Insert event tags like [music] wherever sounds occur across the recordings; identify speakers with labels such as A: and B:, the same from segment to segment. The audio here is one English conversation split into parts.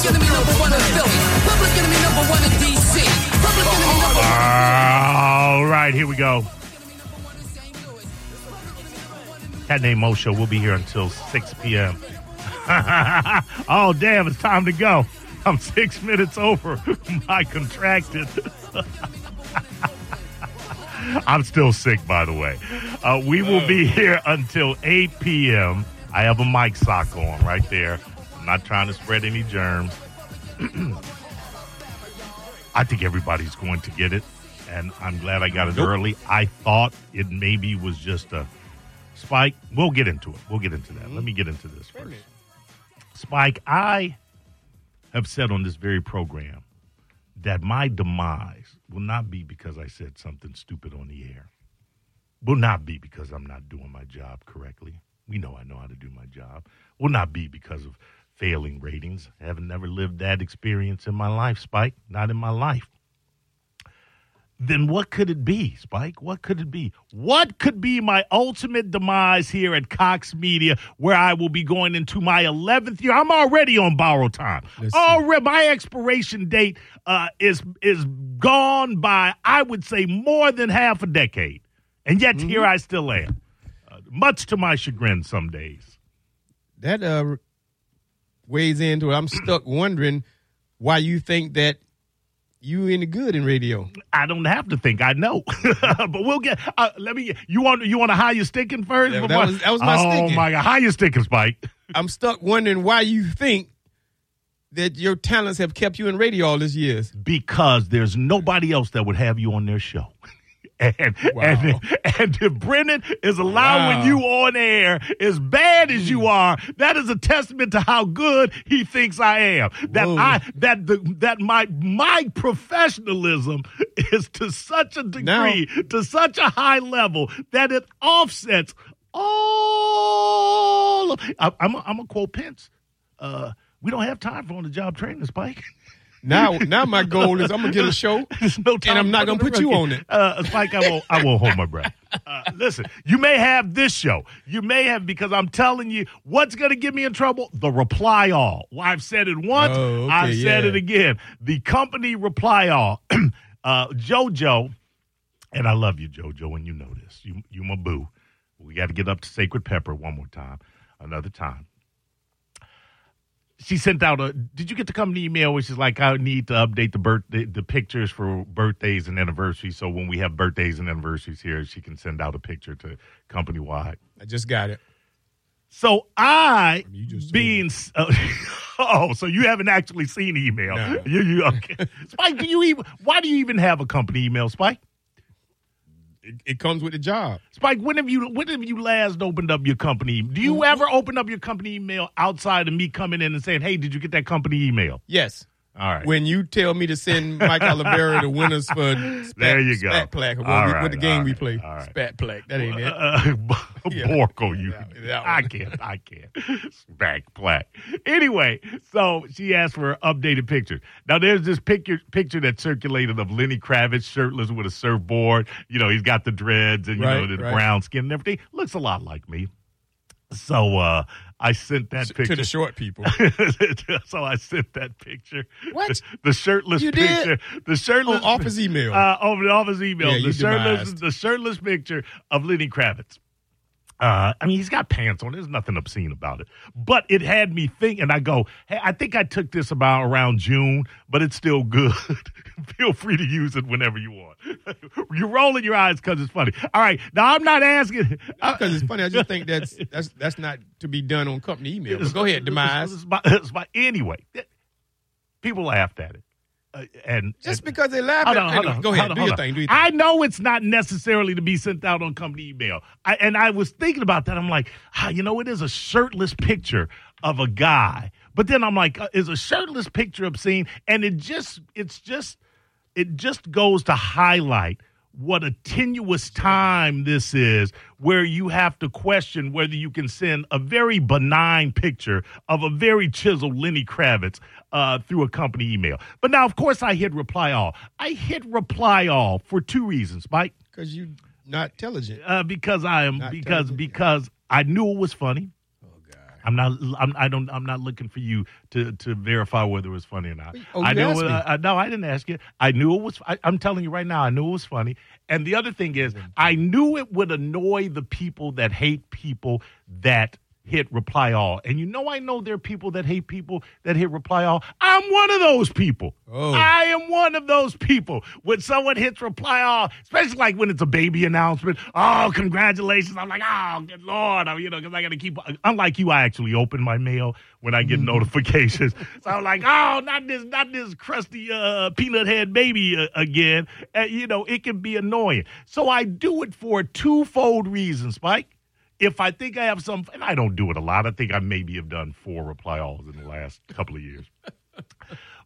A: Public enemy number one in Philly. Public enemy number one in DC. Public enemy number one.
B: All right, here we go. Cat named Mo Show. We'll be here until 6 p.m. [laughs] oh, damn, it's time to go. I'm six minutes over [laughs] my contracted. [laughs] I'm still sick, by the way. Uh, we will be here until 8 p.m. I have a mic sock on right there. I'm not trying to spread any germs. [clears throat] I think everybody's going to get it, and I'm glad I got it
C: Nope.
B: early. I thought it maybe was just a spike. We'll get into it. We'll get into that. Let me get into this first. Spike, I have said on this very program that my demise will not be because I said something stupid on the air. Will not be because I'm not doing my job correctly. We know I know how to do my job. Will not be because of failing ratings. I haven't never lived that experience in my life, Spike. Not in my life. Then what could it be, Spike? What could it be? What could be my ultimate demise here at Cox Media, where I will be going into my 11th year? I'm already on borrowed time.
C: Let's.
B: Already, my expiration date uh, is is gone by, I would say, more than half a decade, and yet here I still am, uh, much to my chagrin. Some days.
C: That uh, weighs into it. I'm stuck wondering why you think that you any good in radio.
B: I don't have to think. I know, [laughs] but we'll get. Uh, let me. You want you want to how you sticking first?
C: Yeah, that was- that was my
B: Oh
C: sticking.
B: my god, how you sticking, Spike? [laughs]
C: I'm stuck wondering why you think that your talents have kept you in radio all these years.
B: because there's nobody else that would have you on their show. And,
C: Wow.
B: and and if Brennan is allowing
C: Wow.
B: you on air as bad as you are, that is a testament to how good he thinks I am. That
C: Whoa.
B: I that the that my my professionalism is to such a degree, to such a high level that it offsets all. Of, I, I'm a, I'm a quote Pence. Uh, we don't have time for on the job training, Spike. [laughs]
C: Now, now my goal is I'm gonna get a show, [laughs]
B: no
C: and I'm not gonna put you on it.
B: Uh, Spike, I won't. I won't hold my breath. [laughs] Uh, listen, you may have this show. You may have because I'm telling you what's going to get me in trouble. The reply all. Well, I've said it once.
C: Oh, okay,
B: I've said
C: yeah.
B: it again. The company reply all. [clears throat] uh, JoJo, and I love you, JoJo, and you know this. You, you my boo. We got to get up to Sacred Pepper one more time, another time she sent out a. Did you get the company email where she's like, I need to update the birth the, the pictures for birthdays and anniversaries. So when we have birthdays and anniversaries here, she can send out a picture to company wide.
C: I just got it.
B: So I,
C: You just
B: being uh, [laughs] oh, so you haven't actually seen email?
C: No.
B: You, you okay? [laughs] Spike, do you even? Why do you even have a company email, Spike?
C: It, it comes with the job.
B: Spike, when have you when have you last opened up your company? Do you
C: Mm-hmm.
B: ever open up your company email outside of me coming in and saying, "Hey, did you get that company email?"
C: Yes.
B: All right.
C: When you tell me to send Mike [laughs] Olivera the winners for spat,
B: There you go.
C: Spat Plaque, what, we-
B: right,
C: what the game
B: all
C: we play.
B: right.
C: Spat Plaque. That ain't it.
B: Uh, [laughs]
C: Yeah.
B: Borko, you.
C: Yeah, that
B: I can't. I can't. Back black. Anyway, so she asked for updated pictures. Now there's this picture picture that circulated of Lenny Kravitz shirtless with a surfboard. You know, he's got the dreads and you know the
C: right.
B: brown skin and everything. Looks a lot like me. So uh I sent that
C: to
B: picture to
C: the short people. [laughs]
B: so I sent that picture.
C: What?
B: The, the shirtless
C: You did?
B: picture. The shirtless
C: On office email.
B: Uh, over the office email.
C: Yeah,
B: the
C: you
B: shirtless
C: demised.
B: the shirtless picture of Lenny Kravitz. Uh, I mean, he's got pants on. There's nothing obscene about it. But it had me think, and I go, hey, I think I took this about around June, but it's still good. [laughs] Feel free to use it whenever you want. [laughs] You're rolling your eyes because it's funny. All right. Now, I'm not asking.
C: Because it's funny. I just [laughs] think that's that's that's not to be done on company email. But go ahead, demise.
B: It's it's my- anyway, people laughed at it. Uh, and
C: Just
B: and-
C: because they laugh.
B: Hold
C: at
B: on, hold
C: anyway,
B: on,
C: Go ahead,
B: hold on,
C: do
B: hold
C: your
B: on.
C: thing. Do your thing.
B: I know it's not necessarily to be sent out on company email. I, and I was thinking about that. I'm like, ah, you know, it is a shirtless picture of a guy. But then I'm like, uh, is a shirtless picture obscene? And it just, it's just, it just goes to highlight what a tenuous time this is where you have to question whether you can send a very benign picture of a very chiseled Lenny Kravitz uh, through a company email. But now, of course, I hit reply all. I hit reply all for two reasons, Mike.
C: Because you're not intelligent.
B: Uh, because I am
C: Not
B: because because I knew it was funny. I'm not. I'm. I don't. I'm not looking for you to to verify whether it was funny or not.
C: Oh,
B: I knew. it-. I, no, I didn't ask you. I knew it was. I, I'm telling you right now. I knew it was funny. And the other thing is, I knew it would annoy the people that hate people that hit reply all. And you know, I know there are people that hate people that hit reply all. I'm one of those people.
C: Oh.
B: I am one of those people. When someone hits reply all, especially like when it's a baby announcement, oh, congratulations. I'm like, oh, good Lord. I'm, you know, because I got to keep, unlike you, I actually open my mail when I get notifications. [laughs] So I'm like, oh, not this, not this crusty uh, peanut head baby uh, again. Uh, you know, it can be annoying. So I do it for a twofold reason, Spike. If I think I have some, and I don't do it a lot, I think I maybe have done four reply alls in the last couple of years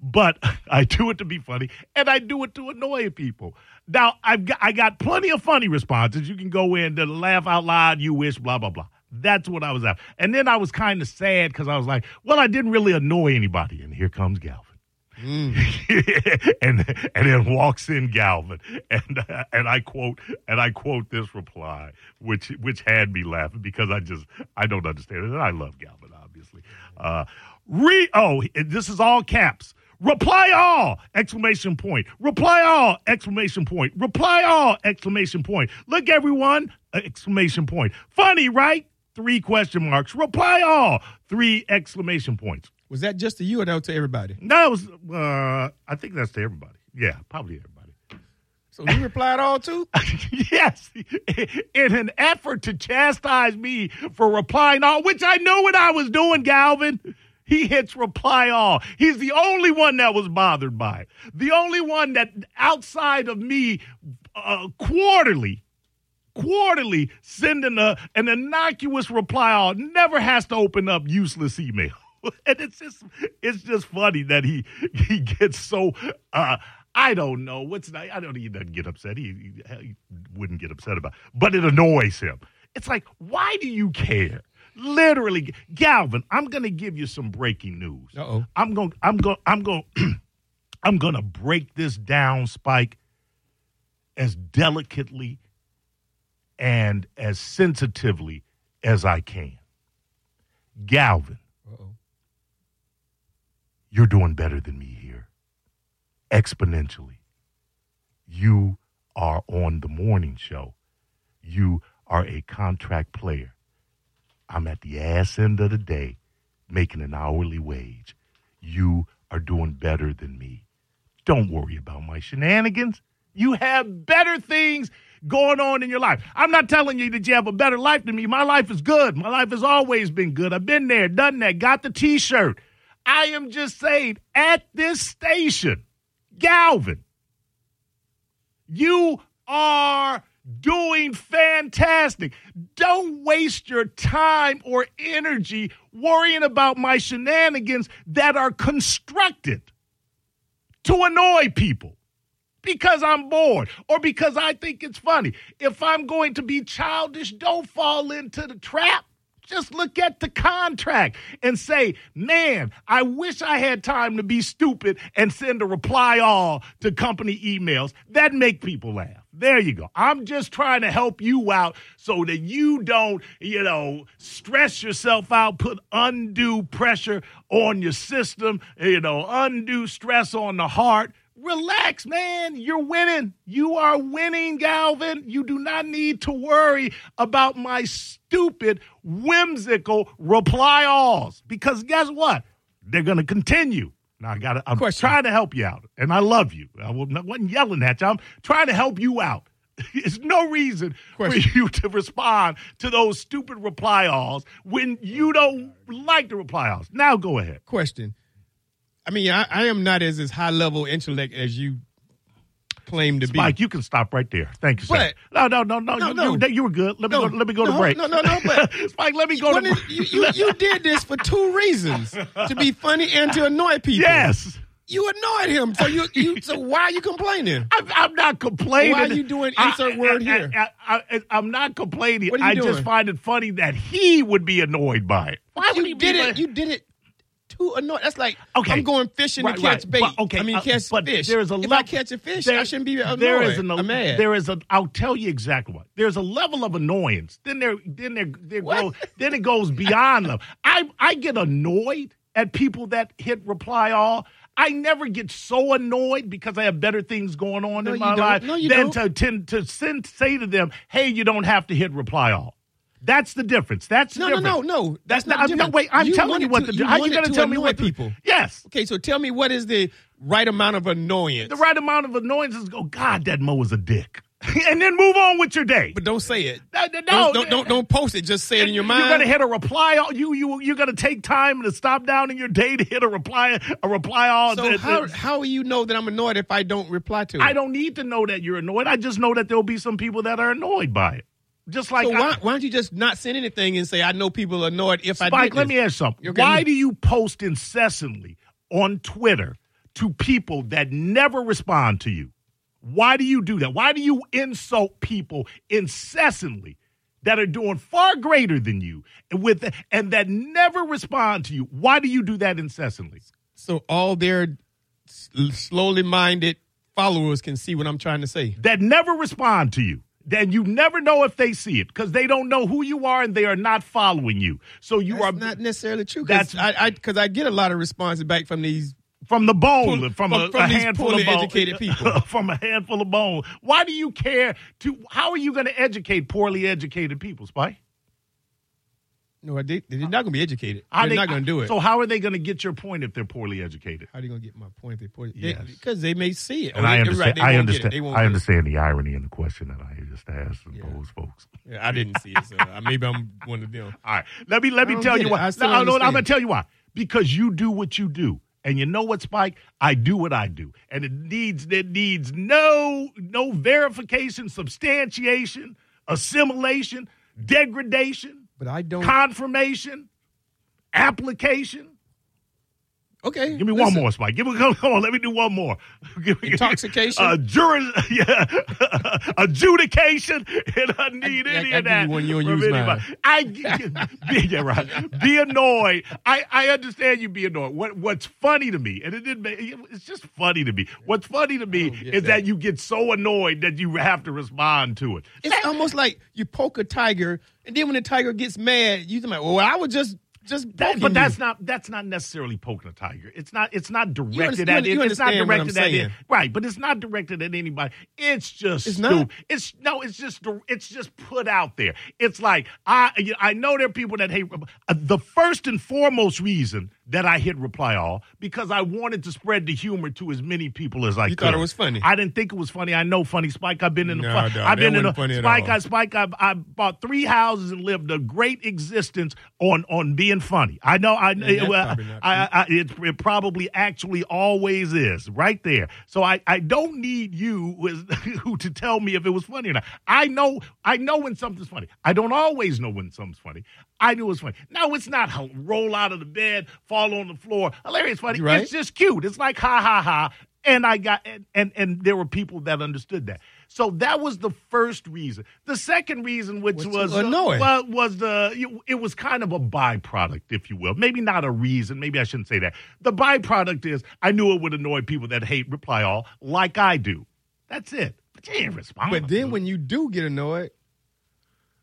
B: but [laughs] I do it to be funny, and I do it to annoy people. Now I've got I got plenty of funny responses. You can go in to laugh out loud, you wish, blah blah blah. That's what I was at, and then I was kind of sad because I was like, well, I didn't really annoy anybody, and here comes Galvin. [laughs] and and then walks in Galvin, and uh, and I quote and I quote this reply, which which had me laughing because I just I don't understand it, and I love Galvin obviously. Uh, re oh, this is all caps. Reply all! Exclamation point. Reply all! Exclamation point. Reply all! Exclamation point. Look, everyone! Exclamation point. Funny, right? Three question marks. Reply all! Three exclamation points.
C: Was that just to you or that was to everybody?
B: No, it was, uh, I think that's to everybody. Yeah, probably everybody.
C: So you [laughs] replied all too? [laughs]
B: yes, in an effort to chastise me for replying all, which I know what I was doing, Galvin. He hits reply all. He's the only one that was bothered by it. The only one that outside of me uh, quarterly, quarterly sending a, an innocuous reply all never has to open up useless email. [laughs] and it's just it's just funny that he he gets so uh I don't know what's I don't he doesn't get upset. He, he, he wouldn't get upset about, it. but it annoys him. It's like, why do you care? Literally, Galvin, I'm going to give you some breaking news.
C: Uh-oh.
B: I'm going I'm going I'm going [clears throat] I'm going to break this down spike as delicately and as sensitively as I can. Galvin. You're doing better than me here. Exponentially. You are on the morning show. You are a contract player. I'm at the ass end of the day making an hourly wage. You are doing better than me. Don't worry about my shenanigans. You have better things going on in your life. I'm not telling you that you have a better life than me. My life is good. My life has always been good. I've been there, done that, got the t shirt. I am just saying, at this station, Galvin, you are doing fantastic. Don't waste your time or energy worrying about my shenanigans that are constructed to annoy people because I'm bored or because I think it's funny. If I'm going to be childish, don't fall into the trap. Just look at the contract and say, man, I wish I had time to be stupid and send a reply all to company emails. That make people laugh. There you go. I'm just trying to help you out so that you don't, you know, stress yourself out, put undue pressure on your system, you know, undue stress on the heart. Relax, man. You're winning. You are winning, Galvin. You do not need to worry about my stupid, whimsical reply alls because guess what? They're going to continue. Now I got. I'm trying to help you out, and I love you. I wa- wasn't yelling at you. I'm trying to help you out. [laughs] There's no reason for you to respond to those stupid reply alls when you don't like the reply alls. Now go ahead.
C: Question. I mean, I, I am not as as high level intellect as you claim to
B: Spike,
C: be.
B: Mike, you can stop right there. Thank you, sir.
C: But-
B: no, no, no, no,
C: No,
B: you,
C: no.
B: You, you were good. Let me
C: No,
B: go. Let me go to break.
C: no, no, no, but- [laughs]
B: Spike, let me go to break.
C: you, you, you did this for two reasons: to be funny and to annoy people.
B: yes,
C: you annoyed him. So you, you so why are you complaining?
B: I'm, I'm not complaining.
C: Why are you doing insert word here?
B: I, am not complaining.
C: What are you
B: I just
C: doing?
B: find it funny that he would be annoyed by it. Why would he
C: You
B: be
C: did
B: like-
C: it. You did it annoyed? That's like
B: Okay.
C: I'm going fishing
B: Right,
C: to catch
B: right.
C: bait.
B: But, okay,
C: I mean
B: uh,
C: catch
B: but
C: fish.
B: There's a
C: if
B: level,
C: I catch a fish, I shouldn't be annoyed.
B: There is an
C: I'm mad.
B: there is a. I'll tell you exactly what. There's a level of annoyance. Then there then there there goes then it goes beyond them. I I get annoyed at people that hit reply all. I never get so annoyed because I have better things going on
C: No,
B: in my
C: don't.
B: life
C: No,
B: than
C: don't.
B: to tend to send, say to them, "Hey, you don't have to hit reply all." That's the difference. That's the
C: No, no,
B: difference.
C: no, no. That's not
B: I'm- No, wait. I'm
C: You
B: telling you what
C: to-
B: do.
C: you
B: How you going
C: to
B: tell me what
C: people.
B: Yes.
C: Okay, so tell me what is the right amount of annoyance?
B: The right amount of annoyance is go, God, that Mo is a dick. [laughs] and then move on with your day.
C: but don't say it.
B: No, no,
C: Don't, don't, don't, don't post it. Just say it in your mind.
B: You're gonna hit a reply. all- You you you're gonna take time to stop down in your day to hit a reply a reply all.
C: so
B: that-
C: how how will you know that I'm annoyed if I don't reply to it?
B: I don't need to know that you're annoyed. I just know that there'll be some people that are annoyed by it. Just like
C: So
B: I-
C: why, why don't you just not send anything and say I know people are annoyed if I
B: Spike, let me ask you something.
C: Okay.
B: Why do you post incessantly on Twitter to people that never respond to you? Why do you do that? Why do you insult people incessantly that are doing far greater than you and with and that never respond to you? Why do you do that incessantly?
C: so all their slowly minded followers can see what I'm trying to say.
B: That never respond to you. Then you never know if they see it because they don't know who you are and they are not following you. So you
C: That's
B: are
C: not necessarily true.
B: That's-
C: That's I because I, get a lot of responses back from these.
B: from the bone, from,
C: from-
B: a,
C: from
B: a handful of bone,
C: educated people. [laughs]
B: from a handful of bone. Why do you care to? How are you going to educate poorly educated people, Spike?
C: No, they, they're not going to be educated.
B: How
C: They're
B: they-
C: not going to do it.
B: So how are they going to get your point if they're poorly educated?
C: How are they going to get my point? if They put it
B: Yes.
C: because they may see it.
B: And
C: Or
B: I understand.
C: right,
B: I
C: won't it.
B: understand. I understand the irony in the question that I just asked
C: Yeah.
B: those folks.
C: Yeah, I didn't see it, so uh, maybe I'm one of them. [laughs]
B: All right, let me let me tell you
C: it.
B: why.
C: I still
B: No, no, I'm going to tell you why. Because you do what you do. And you know what, Spike? I do what I do, and it needs it needs no no verification, substantiation, assimilation, degradation,
C: But I don't.
B: confirmation, application.
C: Okay,
B: Give me one more, Spike. Give me [laughs] come, come on. Let me do one more. [laughs] Give me,
C: Intoxication? [laughs]
B: uh, jury, yeah, adjudication. It doesn't need
C: I- I-
B: any
C: I
B: of that.
C: one, you use mine.
B: I be, yeah, right. Be annoyed. I, I understand you be annoyed. What What's funny to me, and it didn't. Make, it's just funny to me. What's funny to me is that.
C: that.
B: you get so annoyed that you have to respond to it.
C: It's almost like you poke a tiger, and then when the tiger gets mad, you like, "Well, I was just just
B: That, but that's
C: you.
B: not that's not necessarily poking a tiger. It's not it's not directed at it. It's not
C: understand what I'm
B: directed at it. Right, but it's not directed at anybody. It's just
C: It's not?
B: It's no. It's just it's just put out there. It's like I know, I know there are people that hate uh, the first and foremost reason that I hit reply all because I wanted to spread the humor to as many people as I
C: You
B: could.
C: thought it was funny.
B: I didn't think it was funny. I know funny Spike. I've been in the
C: No,
B: fun-
C: dog,
B: I've been in the Spike. I Spike, I, I bought three houses and lived a great existence on on being funny. I know. I
C: that's
B: well, I, I, it, it probably actually always is right there. So I, I don't need you [laughs] who to tell me if it was funny or not. I know I know when something's funny. I don't always know when something's funny. I knew it was funny. No, it's not roll out of the bed, fall on the floor, hilarious funny.
C: Right.
B: It's just cute. It's like ha ha ha. And I got and, and and there were people that understood that. So that was the first reason. The second reason, which
C: Was to
B: was uh,
C: annoy.
B: well, was the it was kind of a byproduct, if you will. Maybe not a reason. Maybe I shouldn't say that. The byproduct is I knew it would annoy people that hate reply all, like I do. That's it. But you ain't respond.
C: But then when you do get annoyed,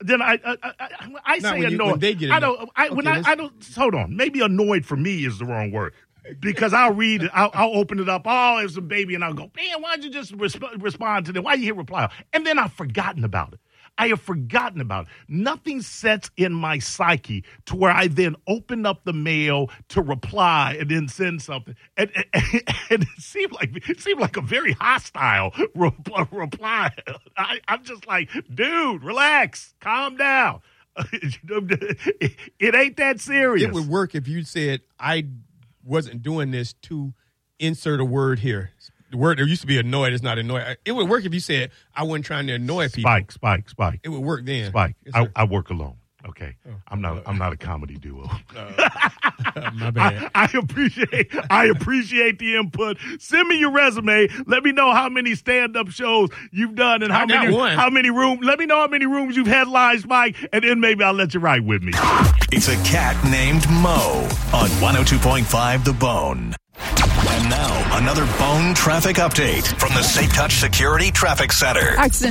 B: then I I, I, I, say
C: you-
B: annoyed.
C: they get annoyed.
B: I don't. I, when I, I don't. Hold on. Maybe annoyed for me is the wrong word. Because I'll read it, I'll, I'll open it up. Oh, it's a baby, and I'll go, man, why'd you just resp- respond to them? Why you hit reply? And then I've forgotten about it. I have forgotten about it. Nothing sets in my psyche to where I then open up the mail to reply and then send something. And, and, [laughs] and it seemed like it seemed like a very hostile re- reply. I, I'm just like, dude, relax, calm down. [laughs] it ain't that serious.
C: it would work if you said I wasn't doing this to insert a word here. The word there used to be annoyed. It's not annoyed. It would work if you said I wasn't trying to annoy people.
B: Spike, Spike, Spike,
C: It would work then.
B: Spike.
C: Yes,
B: I. I work alone. Okay, oh, I'm not. I'm not a comedy duo. [laughs] [laughs]
C: My bad.
B: I, I appreciate. I appreciate the input. Send me your resume. Let me know how many stand-up shows you've done and how many
C: one.
B: how many room. Let me know how many rooms you've headlined, Mike, and then maybe I'll let you write with me.
D: It's a cat named Mo on 102.5 The Bone. And now, another Bone traffic update from the Safe Touch Security Traffic Center.
E: Accident